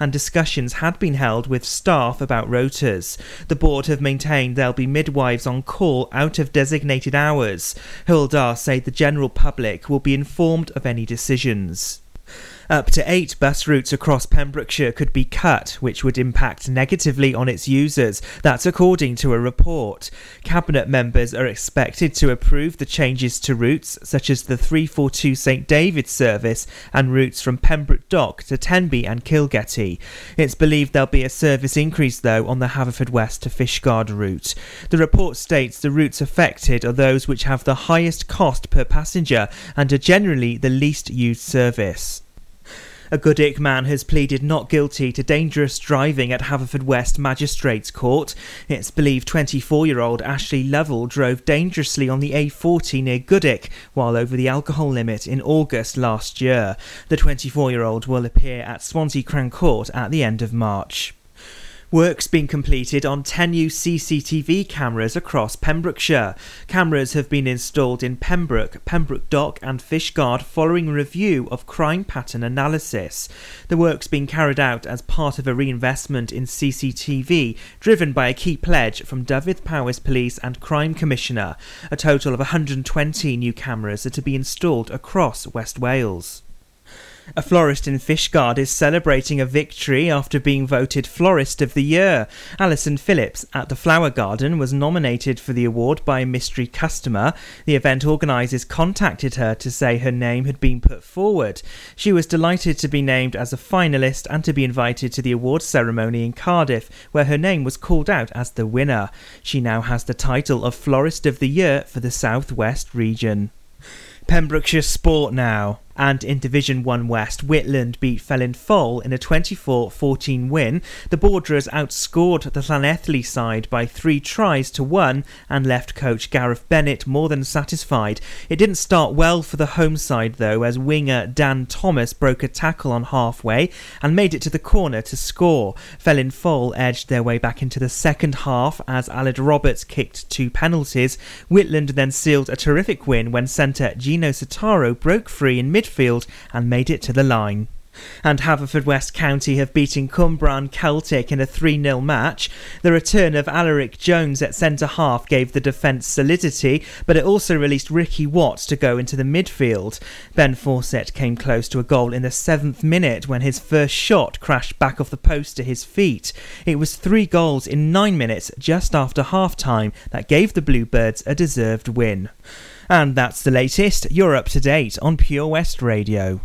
and discussions had been held with staff about rotas. The board have maintained there'll be midwives on call out of designated hours. Dda say the general public will be informed of any decisions. Up to eight bus routes across Pembrokeshire could be cut, which would impact negatively on its users. That's according to a report. Cabinet members are expected to approve the changes to routes, such as the 342 St David's service and routes from Pembroke Dock to Tenby and Kilgetty. It's believed there'll be a service increase, though, on the Haverfordwest to Fishguard route. The report states the routes affected are those which have the highest cost per passenger and are generally the least used service. A Goodwick man has pleaded not guilty to dangerous driving at Haverfordwest Magistrates Court. It's believed 24 year old Ashley Lovell drove dangerously on the A40 near Goodwick while over the alcohol limit in August last year. The 24 year old will appear at Swansea Crown Court at the end of March. Work's been completed on 10 new CCTV cameras across Pembrokeshire. Cameras have been installed in Pembroke, Pembroke Dock, and Fishguard following a review of crime pattern analysis. The work's been carried out as part of a reinvestment in CCTV driven by a key pledge from Dyfed-Powys Police and Crime Commissioner. A total of 120 new cameras are to be installed across West Wales. A florist in Fishguard is celebrating a victory after being voted Florist of the Year. Alison Phillips at the Flower Garden was nominated for the award by a mystery customer. The event organisers contacted her to say her name had been put forward. She was delighted to be named as a finalist and to be invited to the awards ceremony in Cardiff, where her name was called out as the winner. She now has the title of Florist of the Year for the South West region. Pembrokeshire Sport now. And in Division 1 West, Whitland beat Felin Foel in a 24 14 win. The Borderers outscored the Llanelli side by three tries to one and left coach Gareth Bennett more than satisfied. It didn't start well for the home side though, as winger Dan Thomas broke a tackle on halfway and made it to the corner to score. Felin Foel edged their way back into the second half as Aled Roberts kicked two penalties. Whitland then sealed a terrific win when centre Gino Sotaro broke free in midfield midfield and made it to the line and Haverfordwest County have beaten Cwmbran Celtic in a 3 0 match. The return of Alaric Jones at centre half gave the defence solidity, but it also released Ricky Watts to go into the midfield. Ben Fawcett came close to a goal in the seventh minute when his first shot crashed back off the post to his feet. It was three goals in nine minutes just after half time that gave the Bluebirds a deserved win. And that's the latest. You're up to date on Pure West Radio.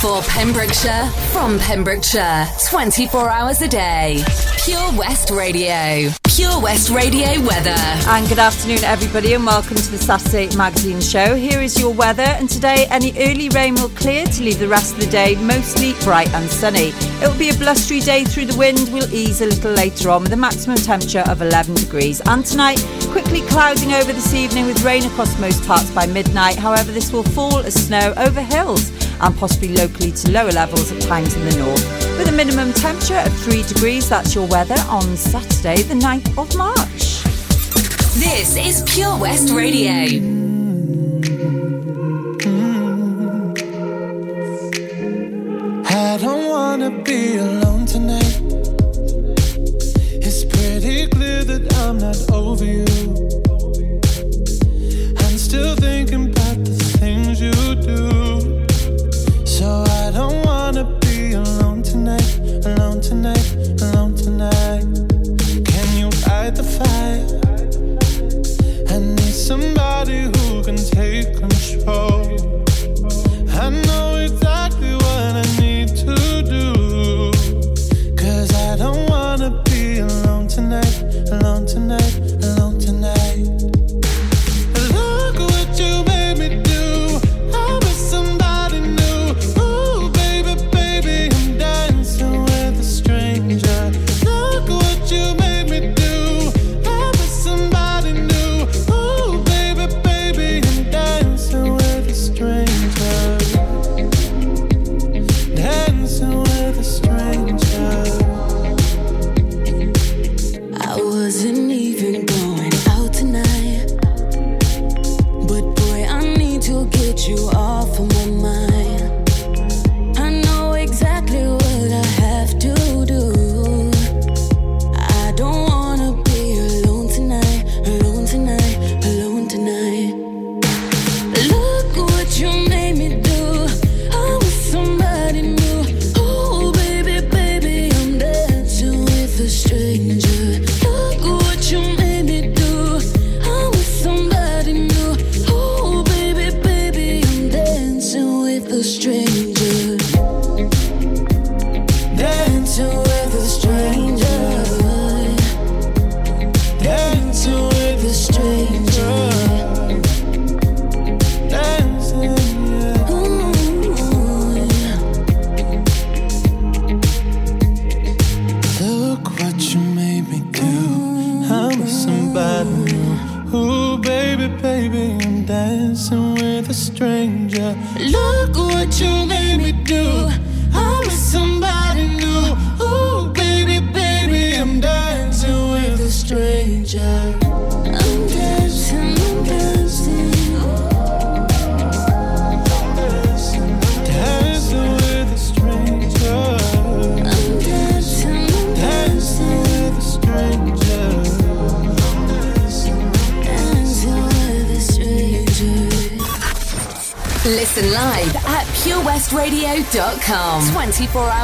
For Pembrokeshire, from Pembrokeshire, 24 hours a day. Pure West Radio. Pure West Radio weather. And good afternoon, everybody, and welcome to the Saturday Magazine Show. Here is your weather, and today any early rain will clear to leave the rest of the day mostly bright and sunny. It will be a blustery day through the wind, will ease a little later on with a maximum temperature of 11 degrees. And tonight, quickly clouding over this evening with rain across most parts by midnight. However, this will fall as snow over hills and possibly locally to lower levels at times in the north. With a minimum temperature of 3 degrees, that's your weather on Saturday, the 9th of March. This is Pure West Radio. I don't wanna be alone tonight. It's pretty clear that I'm not over you. I'm still thinking about the things you do.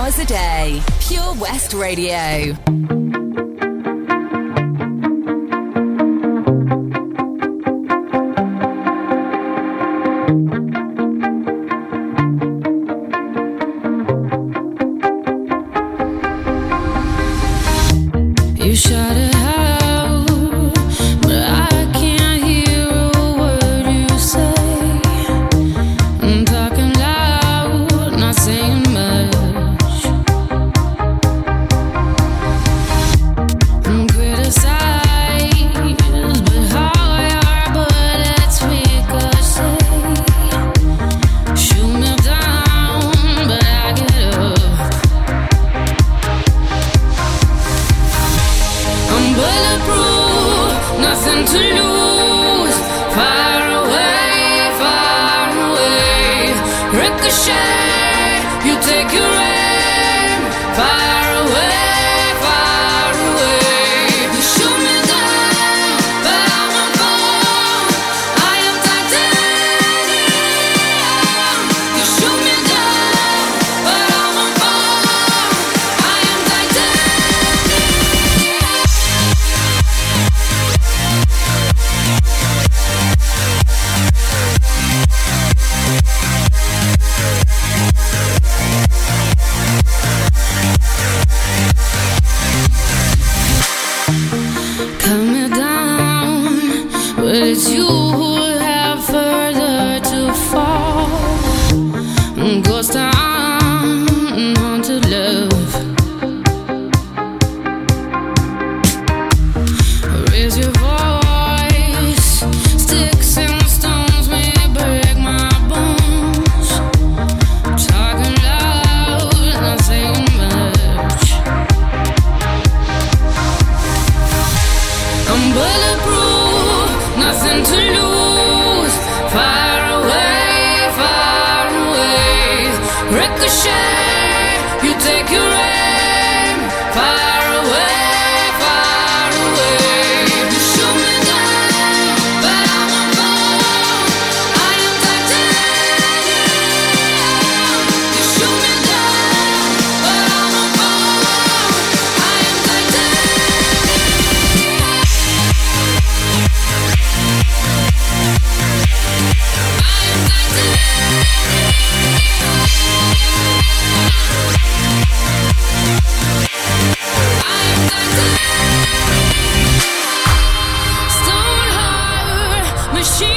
hours a day. Pure West Radio. Bye. machine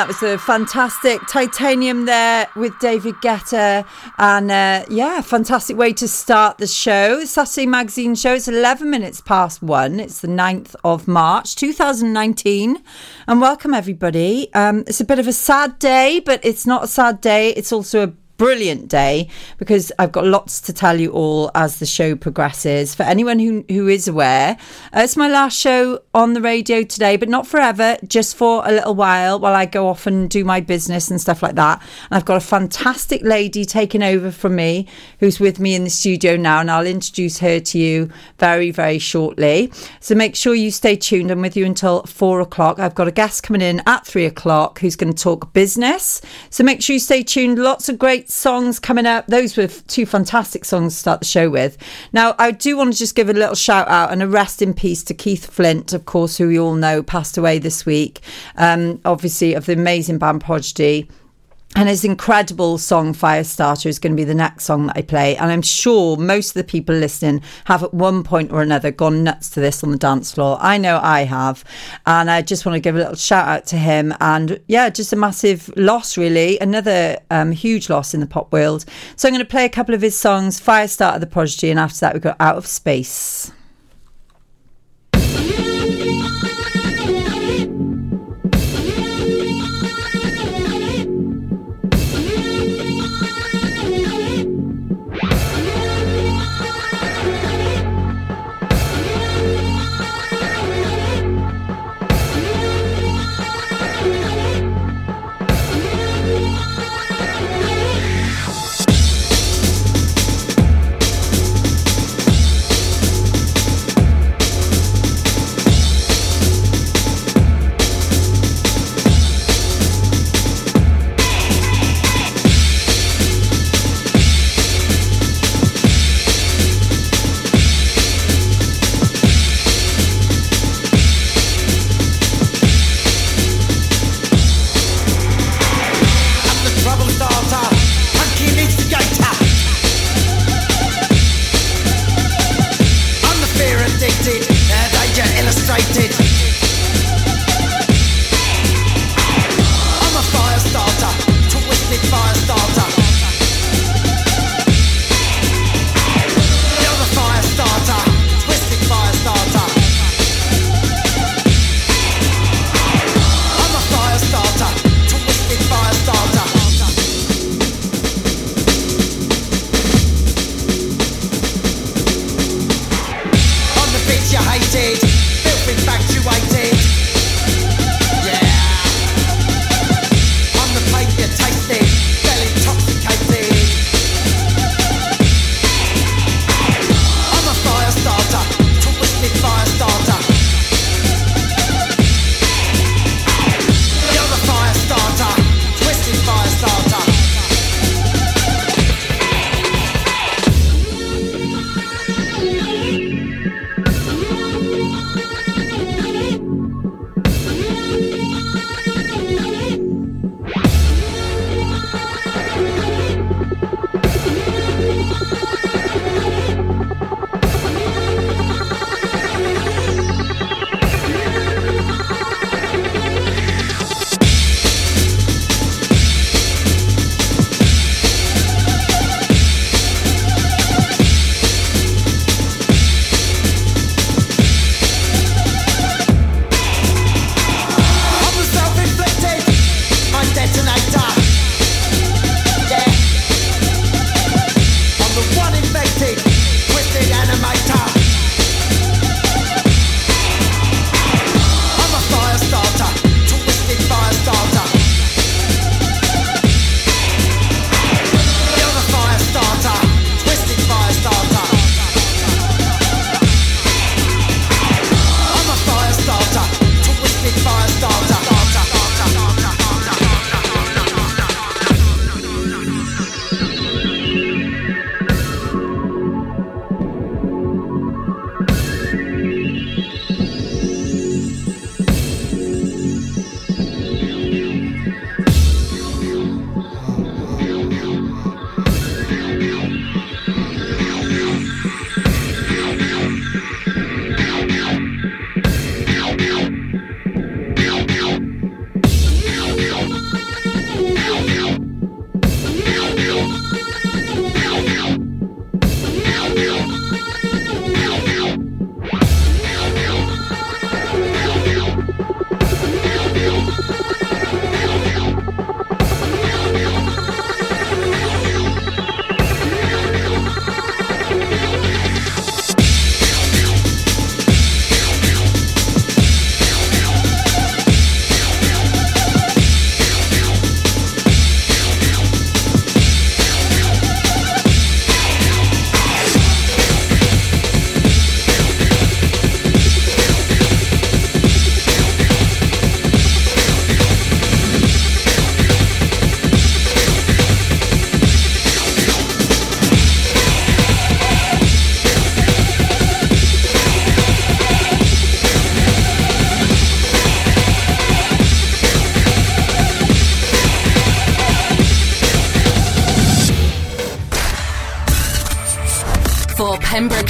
that was a fantastic titanium there with David Guetta. And uh, yeah, fantastic way to start the show. Saturday Magazine Show. It's 11 minutes past one. It's the 9th of March, 2019. And welcome, everybody. Um, it's a bit of a sad day, but it's not a sad day. It's also a brilliant day because I've got lots to tell you all as the show progresses. For anyone who, who is aware, uh, it's my last show on the radio today, but not forever, just for a little while while I go off and do my business and stuff like that. And I've got a fantastic lady taking over from me who's with me in the studio now, and I'll introduce her to you very, very shortly. So make sure you stay tuned. I'm with you until four o'clock. I've got a guest coming in at three o'clock who's going to talk business. So make sure you stay tuned. Lots of great songs coming up. Those were two fantastic songs to start the show with. Now, I do want to just give a little shout out and a rest in peace to Keith Flint, of course, who we all know passed away this week, um, obviously, of the amazing band Prodigy. And his incredible song Firestarter is going to be the next song that I play. And I'm sure most of the people listening have at one point or another gone nuts to this on the dance floor. I know I have. And I just want to give a little shout out to him. And yeah, just a massive loss, really. Another um, huge loss in the pop world. So I'm going to play a couple of his songs Firestarter, The Prodigy. And after that, we've got Out of Space.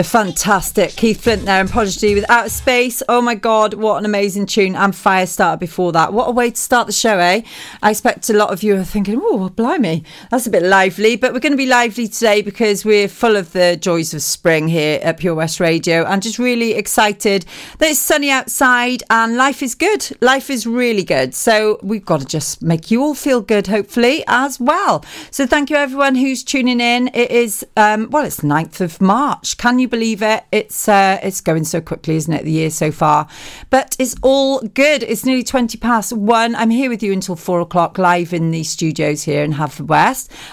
The fantastic Keith Flint there and Prodigy with Outer Space. Oh my God, what an amazing tune. And Firestarter before that. What a way to start the show, eh? I expect a lot of you are thinking, oh, blimey, that's a bit lively. But we're going to be lively today because we're full of the joys of spring here at Pure West Radio and just really excited that it's sunny outside and life is good. Life is really good. So we've got to just make you all feel good, hopefully, as well. So thank you, everyone who's tuning in. It is, um, well, it's the 9th of March. Can you believe it? It's uh, it's going so quickly, isn't it? The year so far, but it's all good. It's nearly twenty past one. I'm here with you until four o'clock, live in the studios here in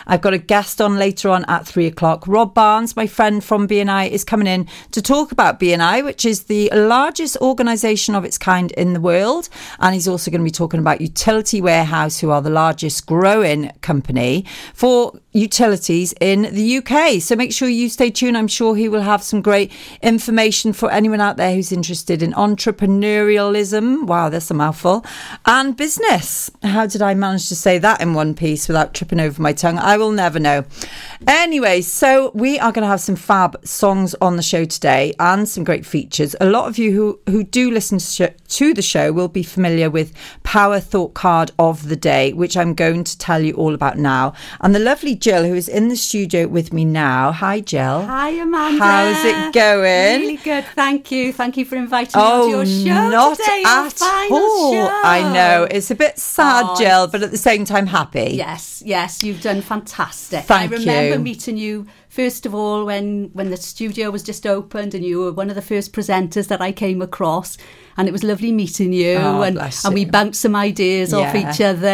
I've got a guest on later on at three o'clock. Rob Barnes, my friend from BNI, is coming in to talk about BNI, which is the largest organisation of its kind in the world, and he's also going to be talking about Utility Warehouse, who are the largest growing company. For utilities in the UK. So make sure you stay tuned. I'm sure he will have some great information for anyone out there who's interested in entrepreneurialism. Wow, that's a mouthful. And business. How did I manage to say that in one piece without tripping over my tongue? I will never know. Anyway, so we are going to have some fab songs on the show today and some great features. A lot of you who, who do listen to, to the show will be familiar with Power Thought Card of the Day, which I'm going to tell you all about now. And the lovely Jill, who is in the studio with me now. Hi, Jill. Hi, Amanda. How's it going? Really good. Thank you. Thank you for inviting me Oh, onto your show not today. at final all. show. I know. It's a bit sad, Oh, Jill, but at the same time happy. Yes, yes, you've done fantastic. Thank I remember you. meeting you first of all when when the studio was just opened and you were one of the first presenters that I came across. And it was lovely meeting you, Oh, and, and we bounced some ideas off each other,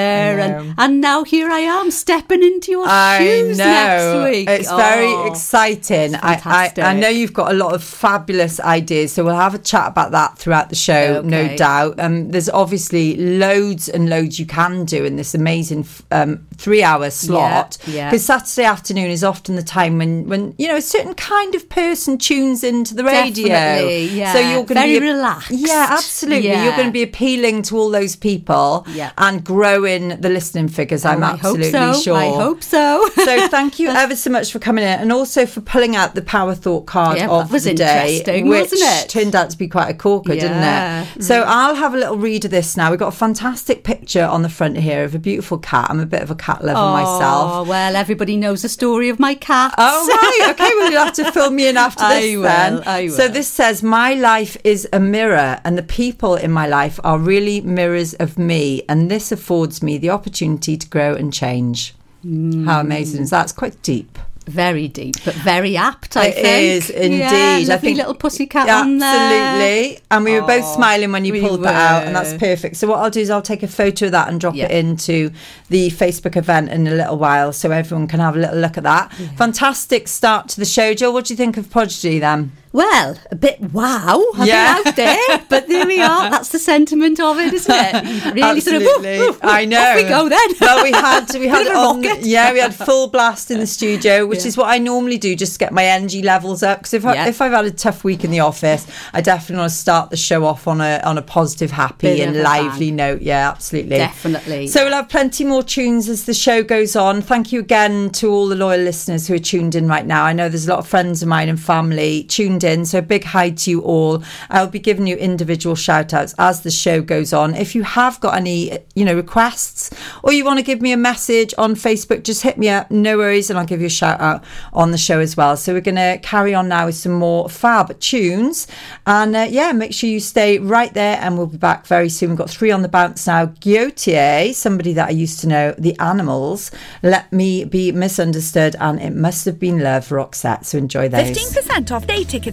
and and now here I am stepping into your I shoes know. next week. It's very Oh, exciting. it's I, I, I know you've got a lot of fabulous ideas, so we'll have a chat about that throughout the show, no Okay. doubt. Um, there's obviously loads and loads you can do in this amazing um, three hour slot. yeah. Because Saturday afternoon is often the time when, when, you know, a certain kind of person tunes into the radio. Definitely, yeah. So you're going to be relaxed. Yeah, absolutely. Yeah. You're going to be appealing to all those people Yeah. and growing the listening figures. I'm Oh, absolutely I hope so. sure. I hope so. So thank you ever so much for coming in and also for pulling out the power thought card Yeah, of that was the day, interesting, which wasn't it? turned out to be quite a corker, didn't it? So I'll have a little read of this now. We've got a fantastic picture on the front here of a beautiful cat. I'm a bit of a cat lover myself. Oh, well, everybody knows the story of my cat. Oh right, okay. Well, you'll have to fill me in after I this will, then. I So this says, "My life is a mirror, and the people in my life are really mirrors of me, and this affords me the opportunity to grow and change." Mm. How amazing is that? It's quite deep. Very deep, but very apt, I It think. is indeed. Yeah, I lovely think little pussycat on there. Absolutely. And we were both smiling when you we pulled that out, and that's perfect. So what I'll do is I'll take a photo of that and drop Yeah. it into the Facebook event in a little while, so everyone can have a little look at that. Fantastic start to the show, Jill. What do you think of Prodigy then? Well, a bit wow, a Yeah. bit out there, but there we are. That's the sentiment of it, isn't it? Really sort of, Absolutely. woof, woof. I know. We go then. well, we had we had it a on. Yeah, we had full blast in the studio, which Yeah. is what I normally do, just to get my energy levels up. Because if I, Yeah. if I've had a tough week in the office, I definitely want to start the show off on a on a positive, happy, Bit and lively bang. note. Yeah, absolutely, Definitely. So we'll have plenty more tunes as the show goes on. Thank you again to all the loyal listeners who are tuned in right now. I know there's a lot of friends of mine and family tuned in, so big hi to you all. I'll be giving you individual shout outs as the show goes on. If you have got any, you know, requests or you want to give me a message on Facebook, just hit me up. No worries, and I'll give you a shout out on the show as well. So we're going to carry on now with some more fab tunes. And uh, yeah, make sure you stay right there, and we'll be back very soon. We've got three on the bounce now. Gotye, somebody that I used to know, The Animals, Let Me Be Misunderstood, and It Must Have Been Love, Roxette. So enjoy those. 15% off day tickets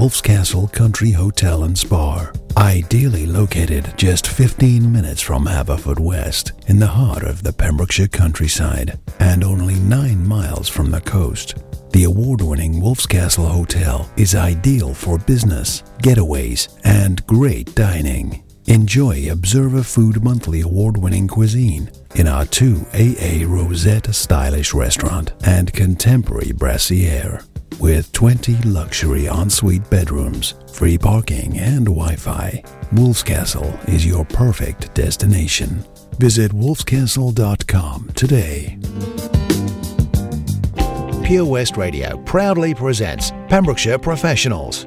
Wolf's Castle Country Hotel and Spa. Ideally located just 15 minutes from Haverfordwest in the heart of the Pembrokeshire countryside and only 9 miles from the coast. The award winning Wolf's Castle Hotel is ideal for business, getaways, and great dining. Enjoy Observer Food Monthly award winning cuisine in our 2 AA Rosetta stylish restaurant and contemporary brassiere with 20 luxury ensuite bedrooms, free parking, and Wi Fi. Wolf's Castle is your perfect destination. Visit wolfscastle.com today. Pure West Radio proudly presents Pembrokeshire Professionals.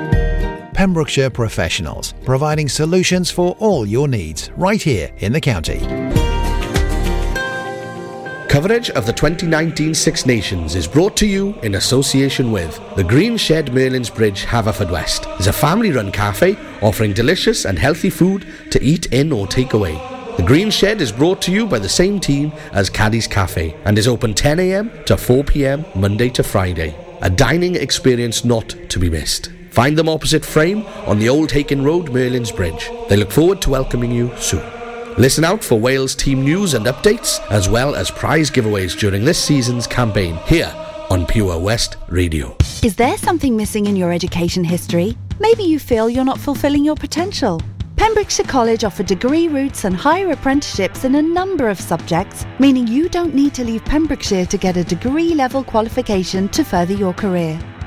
Pembrokeshire Professionals, providing solutions for all your needs right here in the county. Coverage of the 2019 Six Nations is brought to you in association with the Green Shed Merlin's Bridge, Haverfordwest. is a family-run cafe offering delicious and healthy food to eat in or take away. The Green Shed is brought to you by the same team as Caddy's Cafe and is open 10am to 4pm Monday to Friday. A dining experience not to be missed. Find them opposite Frame on the Old Hakin Road, Merlin's Bridge. They look forward to welcoming you soon. Listen out for Wales team news and updates, as well as prize giveaways during this season's campaign here on Pure West Radio. Is there something missing in your education history? Maybe you feel you're not fulfilling your potential. Pembrokeshire College offer degree routes and higher apprenticeships in a number of subjects, meaning you don't need to leave Pembrokeshire to get a degree level qualification to further your career.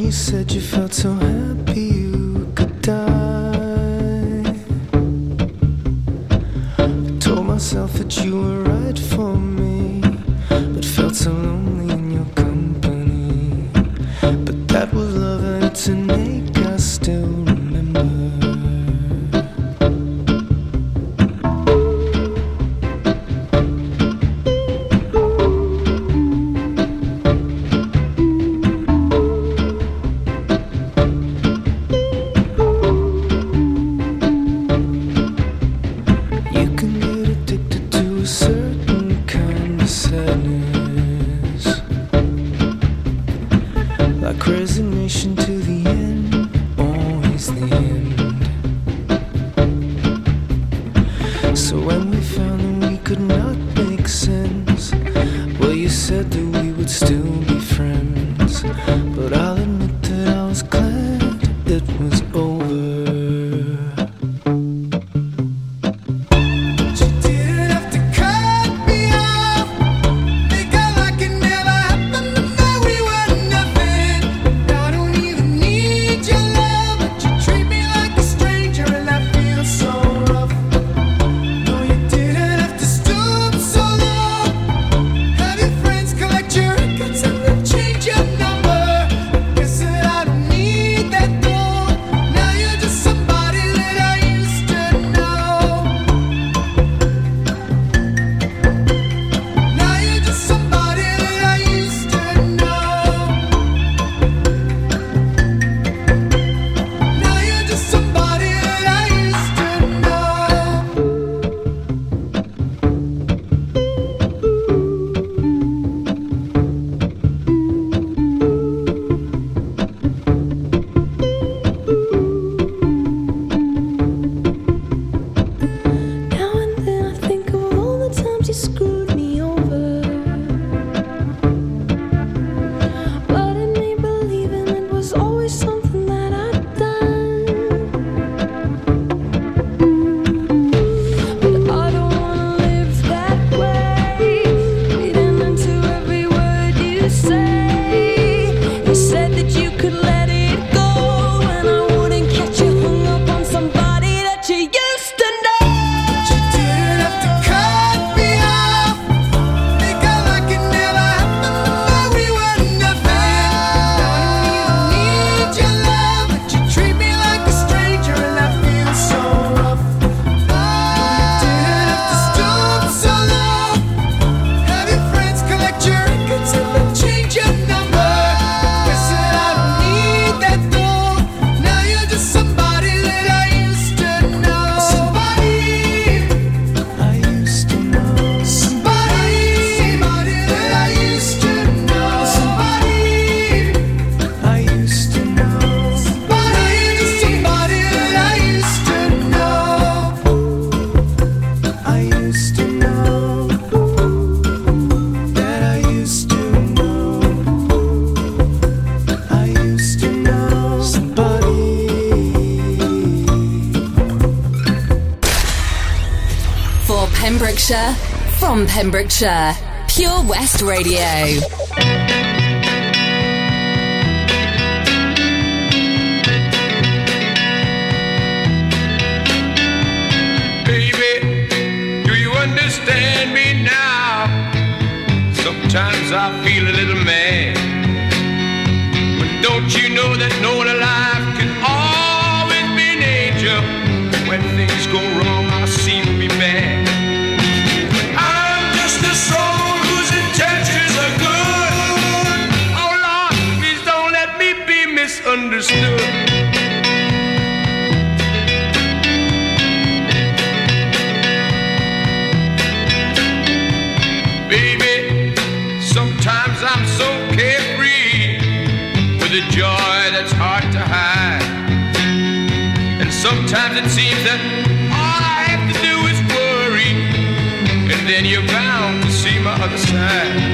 You said you felt so you Yorkshire, Pure West Radio. Baby, do you understand me now? Sometimes I feel a little mad. Sometimes it seems that all I have to do is worry, and then you're bound to see my other side.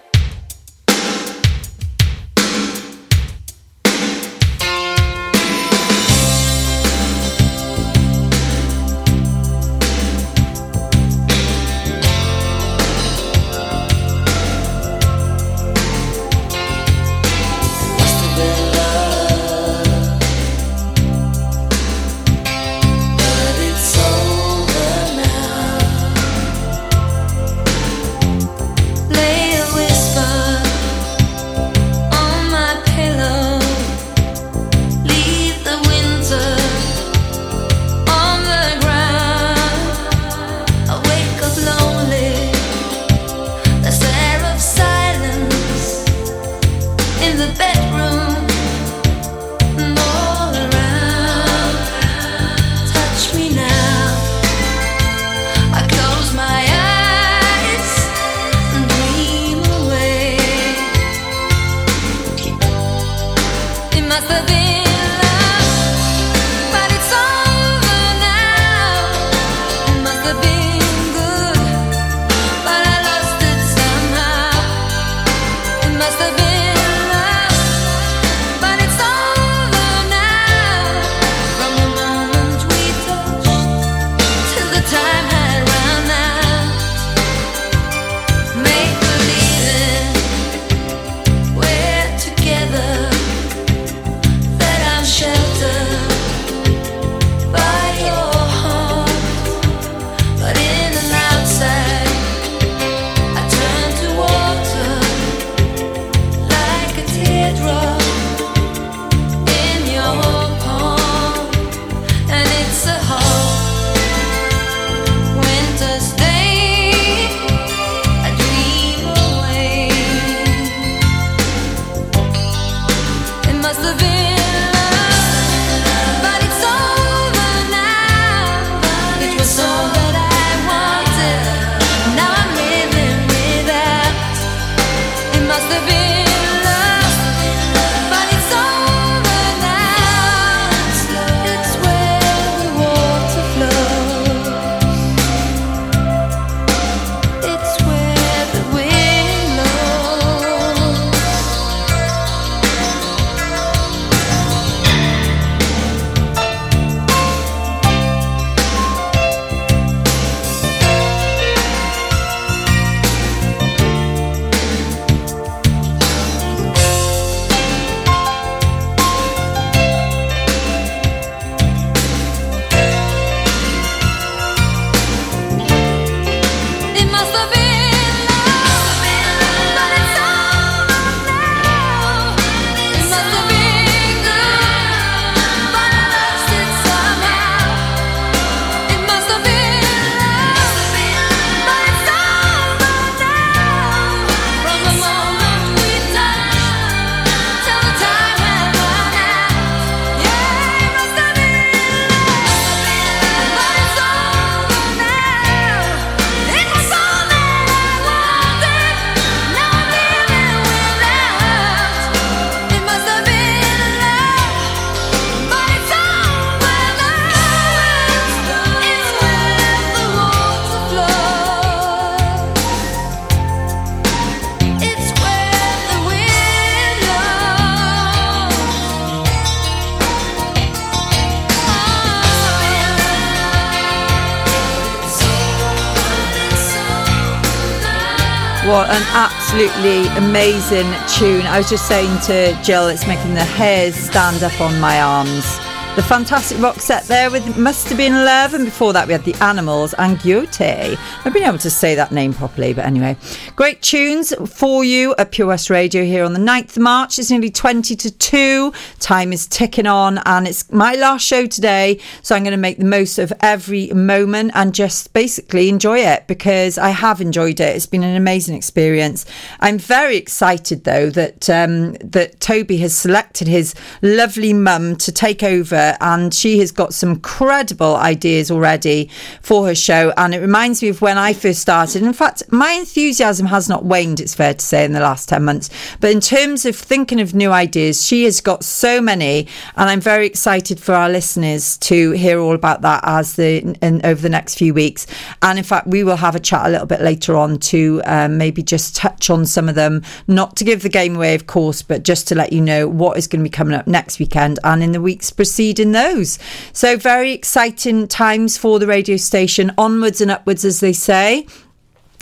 what an absolutely amazing tune. I was just saying to Jill, it's making the hairs stand up on my arms. The fantastic rock set there with Must Have Been Love, and before that we had The Animals and Gotye. I've been able to say that name properly, but anyway. Great tunes for you at Pure West Radio here on the 9th of March. It's nearly 20 to 2. Time is ticking on, and it's my last show today, so I'm going to make the most of every moment and just basically enjoy it because I have enjoyed it. It's been an amazing experience. I'm very excited though that um, that Toby has selected his lovely mum to take over, and she has got some credible ideas already for her show. And it reminds me of when I first started. In fact, my enthusiasm has not waned. It's fair to say in the last ten months. But in terms of thinking of new ideas, she has got so many, and I'm very excited for our listeners to hear all about that as the in, over the next few weeks. And in fact, we will have a chat a little bit later on to um, maybe just touch on some of them, not to give the game away, of course, but just to let you know what is going to be coming up next weekend and in the weeks preceding those. So, very exciting times for the radio station, onwards and upwards, as they say.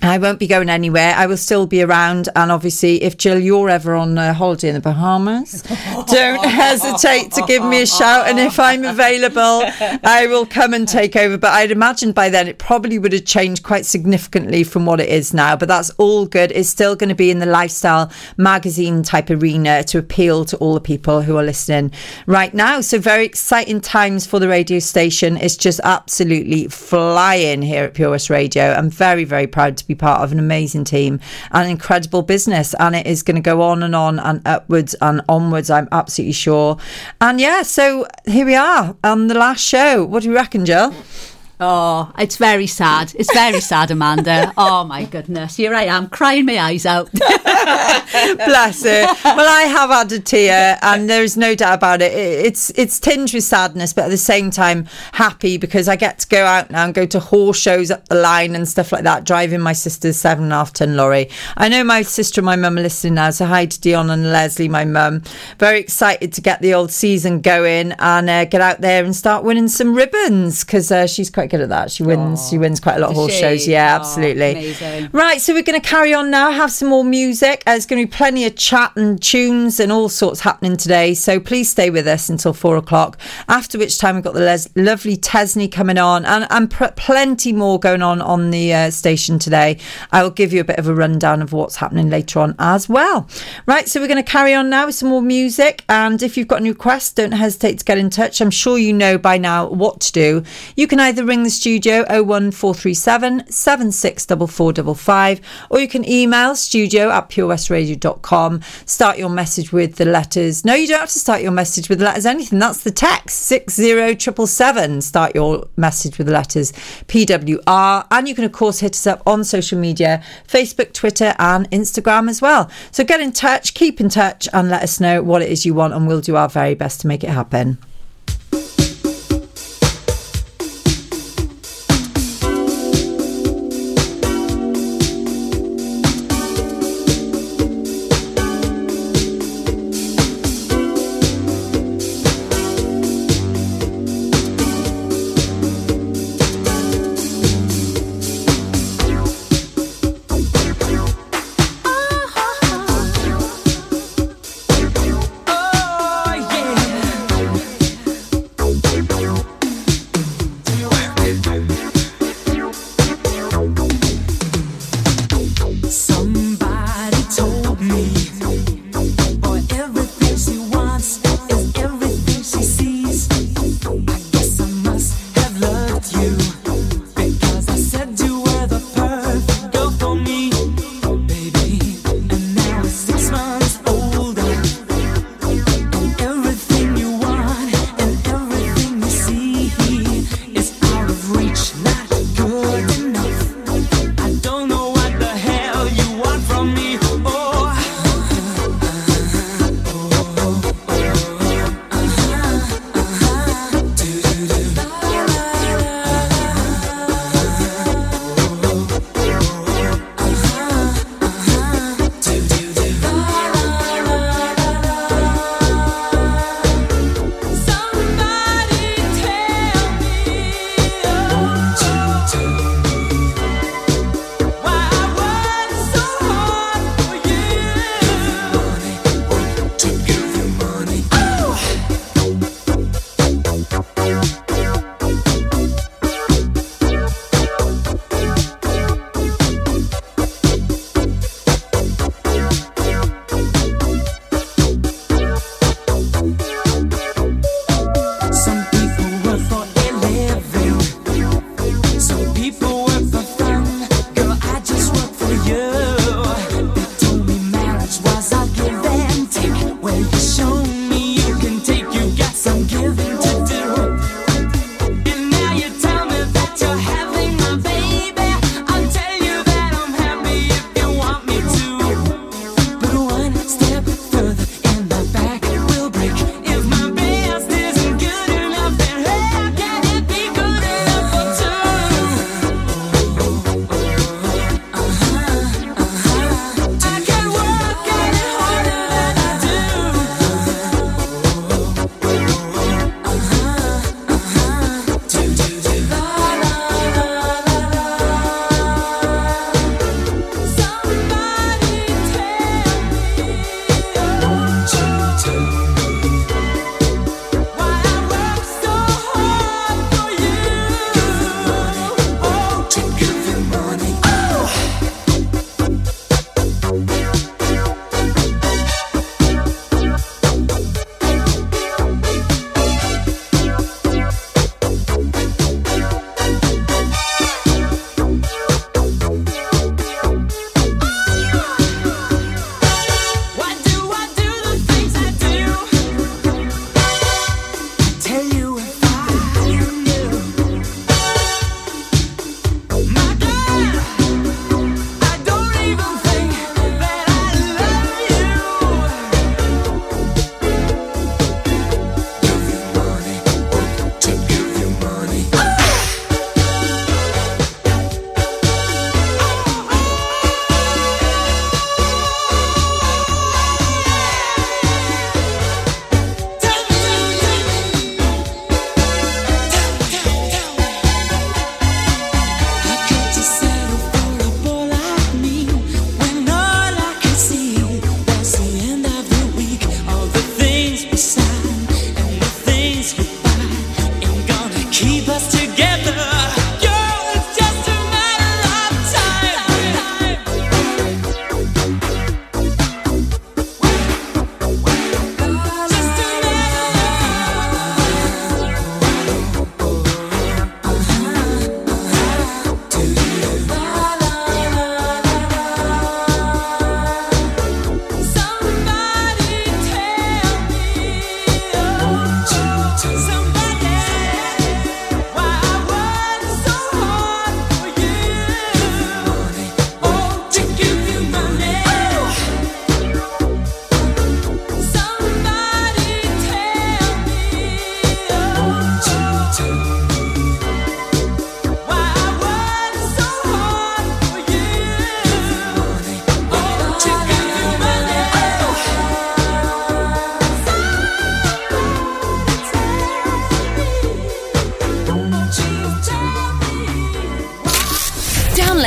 I won't be going anywhere. I will still be around. And obviously, if Jill, you're ever on a holiday in the Bahamas, don't hesitate to give me a shout. And if I'm available, I will come and take over. But I'd imagine by then it probably would have changed quite significantly from what it is now. But that's all good. It's still going to be in the lifestyle magazine type arena to appeal to all the people who are listening right now. So, very exciting times for the radio station. It's just absolutely flying here at Pure West Radio. I'm very, very proud to be part of an amazing team and an incredible business. And it is going to go on and on and upwards and onwards, I'm absolutely sure. And yeah, so here we are on the last show. What do you reckon, Jill? Oh, it's very sad. It's very sad, Amanda. Oh my goodness. Here I am crying my eyes out. Bless her. Well, I have had a tear, and there is no doubt about it. It- It's it's tinged with sadness, but at the same time happy because I get to go out now and go to horse shows up the line and stuff like that. Driving my sister's seven and a half ton lorry. I know my sister and my mum are listening now, so hi to Dion and Leslie, my mum. Very excited to get the old season going and uh, get out there and start winning some ribbons because uh, she's quite good at that. She wins. She wins quite a lot of horse she? shows. Yeah, Oh, absolutely. amazing. Right, so we're going to carry on now, have some more music. Uh, There's going to be plenty of chat and tunes and all sorts happening today. So please stay with us until four o'clock. After which time we've got the les- lovely Tesney coming on and, and pr- plenty more going on on the uh, station today. I will give you a bit of a rundown of what's happening later on as well. Right, so we're going to carry on now with some more music. And if you've got any requests, don't hesitate to get in touch. I'm sure you know by now what to do. You can either ring the studio 01437 764455 or you can email studio at purewestradio.com. Start your message with the letters. No, you don't have to start your message with the letters anything. That's the text 60777. Start your message with the letters PWR. And you can, of course, hit us up on social media Facebook, Twitter, and Instagram as well. So get in touch, keep in touch, and let us know what it is you want, and we'll do our very best to make it happen.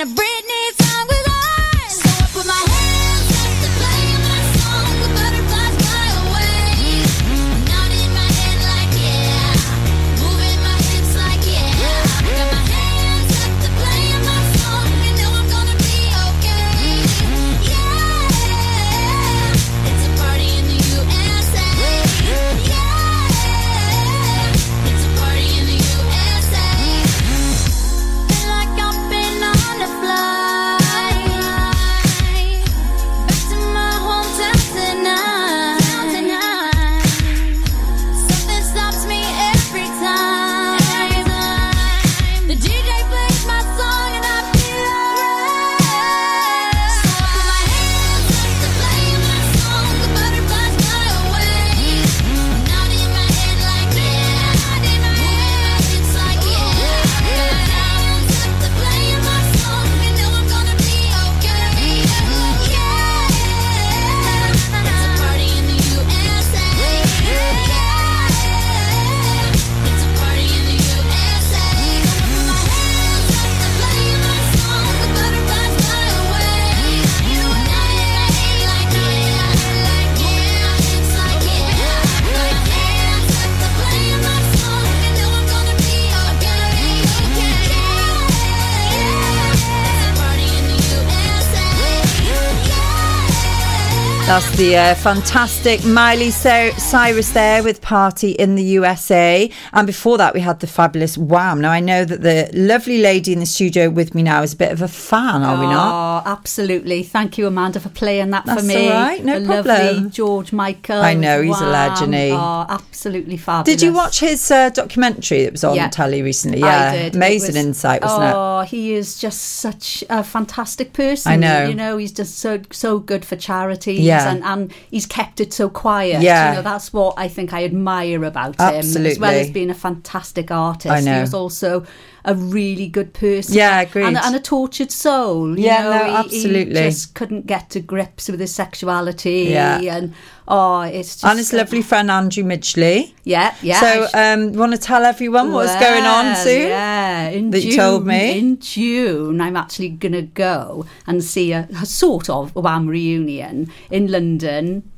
On. And the the uh, fantastic Miley Cyrus there with Party in the USA. And before that, we had the fabulous Wham. Now, I know that the lovely lady in the studio with me now is a bit of a fan, are we not? Oh, absolutely. Thank you, Amanda, for playing that That's for me. all right, no the problem. Lovely George Michael. I know, he's a legend, he. Oh, absolutely fabulous. Did you watch his uh, documentary that was on Yeah. telly recently? I Yeah, did. Amazing was- insight, wasn't it? oh, he is just such a fantastic person. I know. You know, he's just so so good for charities, Yeah. and and he's kept it so quiet. Yeah. you know, that's what I think I admire about him. as well as being a fantastic artist. I know. He was also a really good person. Yeah, agreed. And, and a tortured soul. You Yeah, know, no, absolutely. He just couldn't get to grips with his sexuality. Yeah. and oh, it's just and his lovely friend Andrew Ridgeley. Yeah, yeah. So, um, want to tell everyone what's going on Well, soon? Yeah, in That June, you told me. In June, I'm actually going to go and see a, a sort of Wham reunion in London.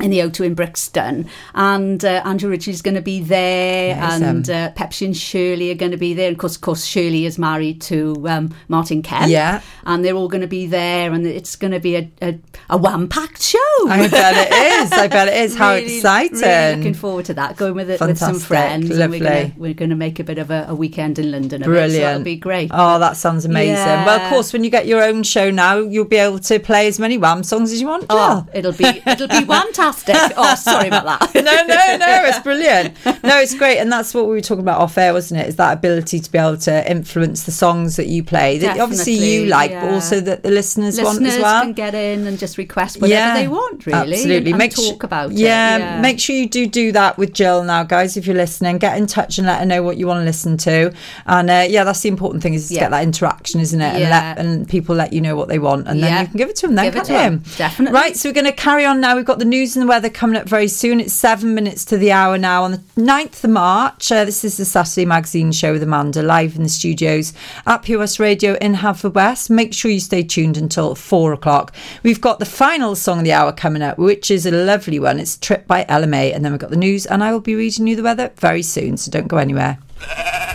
In the O2 in Brixton, and uh, Andrew Ridgeley's going to be there, Nice, and um, uh, Pepsi and Shirley are going to be there. And of course, of course, Shirley is married to um, Martin Kemp, Yeah. and they're all going to be there, and it's going to be a, a, a wham packed show. I bet it is. I bet it is. How Really- exciting. Really looking forward to that. Going with it with some friends. and Lovely. We're gonna, we're going to make a bit of a, a weekend in London. It, so Brilliant. that'll be great. Oh, that sounds amazing. Yeah. Well, of course, when you get your own show now, you'll be able to play as many Wham songs as you want. Oh, it'll be it'll be one fantastic. Oh, sorry about that. no, no, no, it's brilliant. No, it's great. And that's what we were talking about off air, wasn't it? Is that ability to be able to influence the songs that you play that obviously you Definitely, like, but also that the listeners, want as well. can get in and just request whatever they want, really. Absolutely. And, make talk su- about yeah, it. Yeah, make sure you do do that with Jill now, guys. If you're listening, get in touch and let her know what you want to listen to. And uh, yeah, that's the important thing is to Yeah. get that interaction, isn't it? And, let, and people let you know what they want, and then you can give it to them. Then Give can't to you? Definitely. Right. So we're going to carry on now. We've got the news and the weather coming up very soon. It's seven minutes to the hour now on the 9th of March. Uh, this is the Saturday Magazine show with Amanda live in the studios at West Radio in Haverfordwest. Make sure you stay tuned until four o'clock. We've got the final song of the hour coming up, which is a lovely one. It's Trip by Ella Mai. And then we've got the news, and I will be reading you the weather very soon. So don't go anywhere.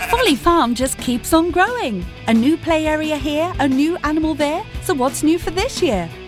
Folly Farm just keeps on growing. A new play area here, a new animal there. So what's new for this year?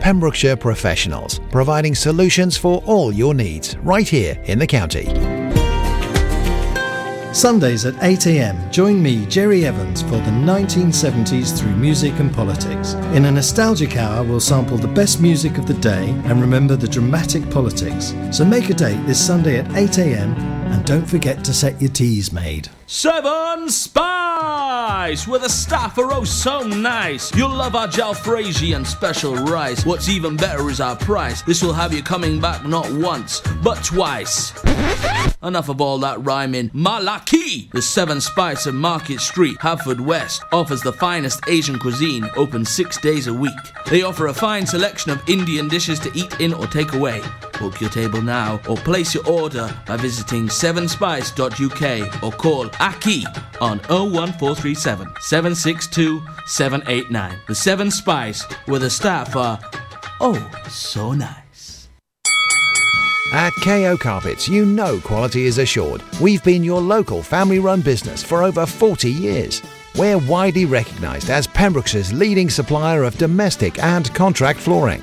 Pembrokeshire Professionals, providing solutions for all your needs right here in the county. Sundays at 8am, join me, Jerry Evans, for the 1970s through music and politics. In a nostalgic hour, we'll sample the best music of the day and remember the dramatic politics. So make a date this Sunday at 8am and don't forget to set your teas made. Seven Spice, where the staff are oh so nice. You'll love our jalfrezi and special rice. What's even better is our price. This will have you coming back not once, but twice. Enough of all that rhyming. Malaki! The Seven Spice of Market Street, Haverfordwest, offers the finest Asian cuisine, open six days a week. They offer a fine selection of Indian dishes to eat in or take away. Book your table now or place your order by visiting sevenspice.uk or call Aki on 01437 762 789. The Seven Spice, where the staff are oh so nice. At KO Carpets, you know quality is assured. We've been your local family run business for over 40 years. We're widely recognised as Pembrokeshire's leading supplier of domestic and contract flooring.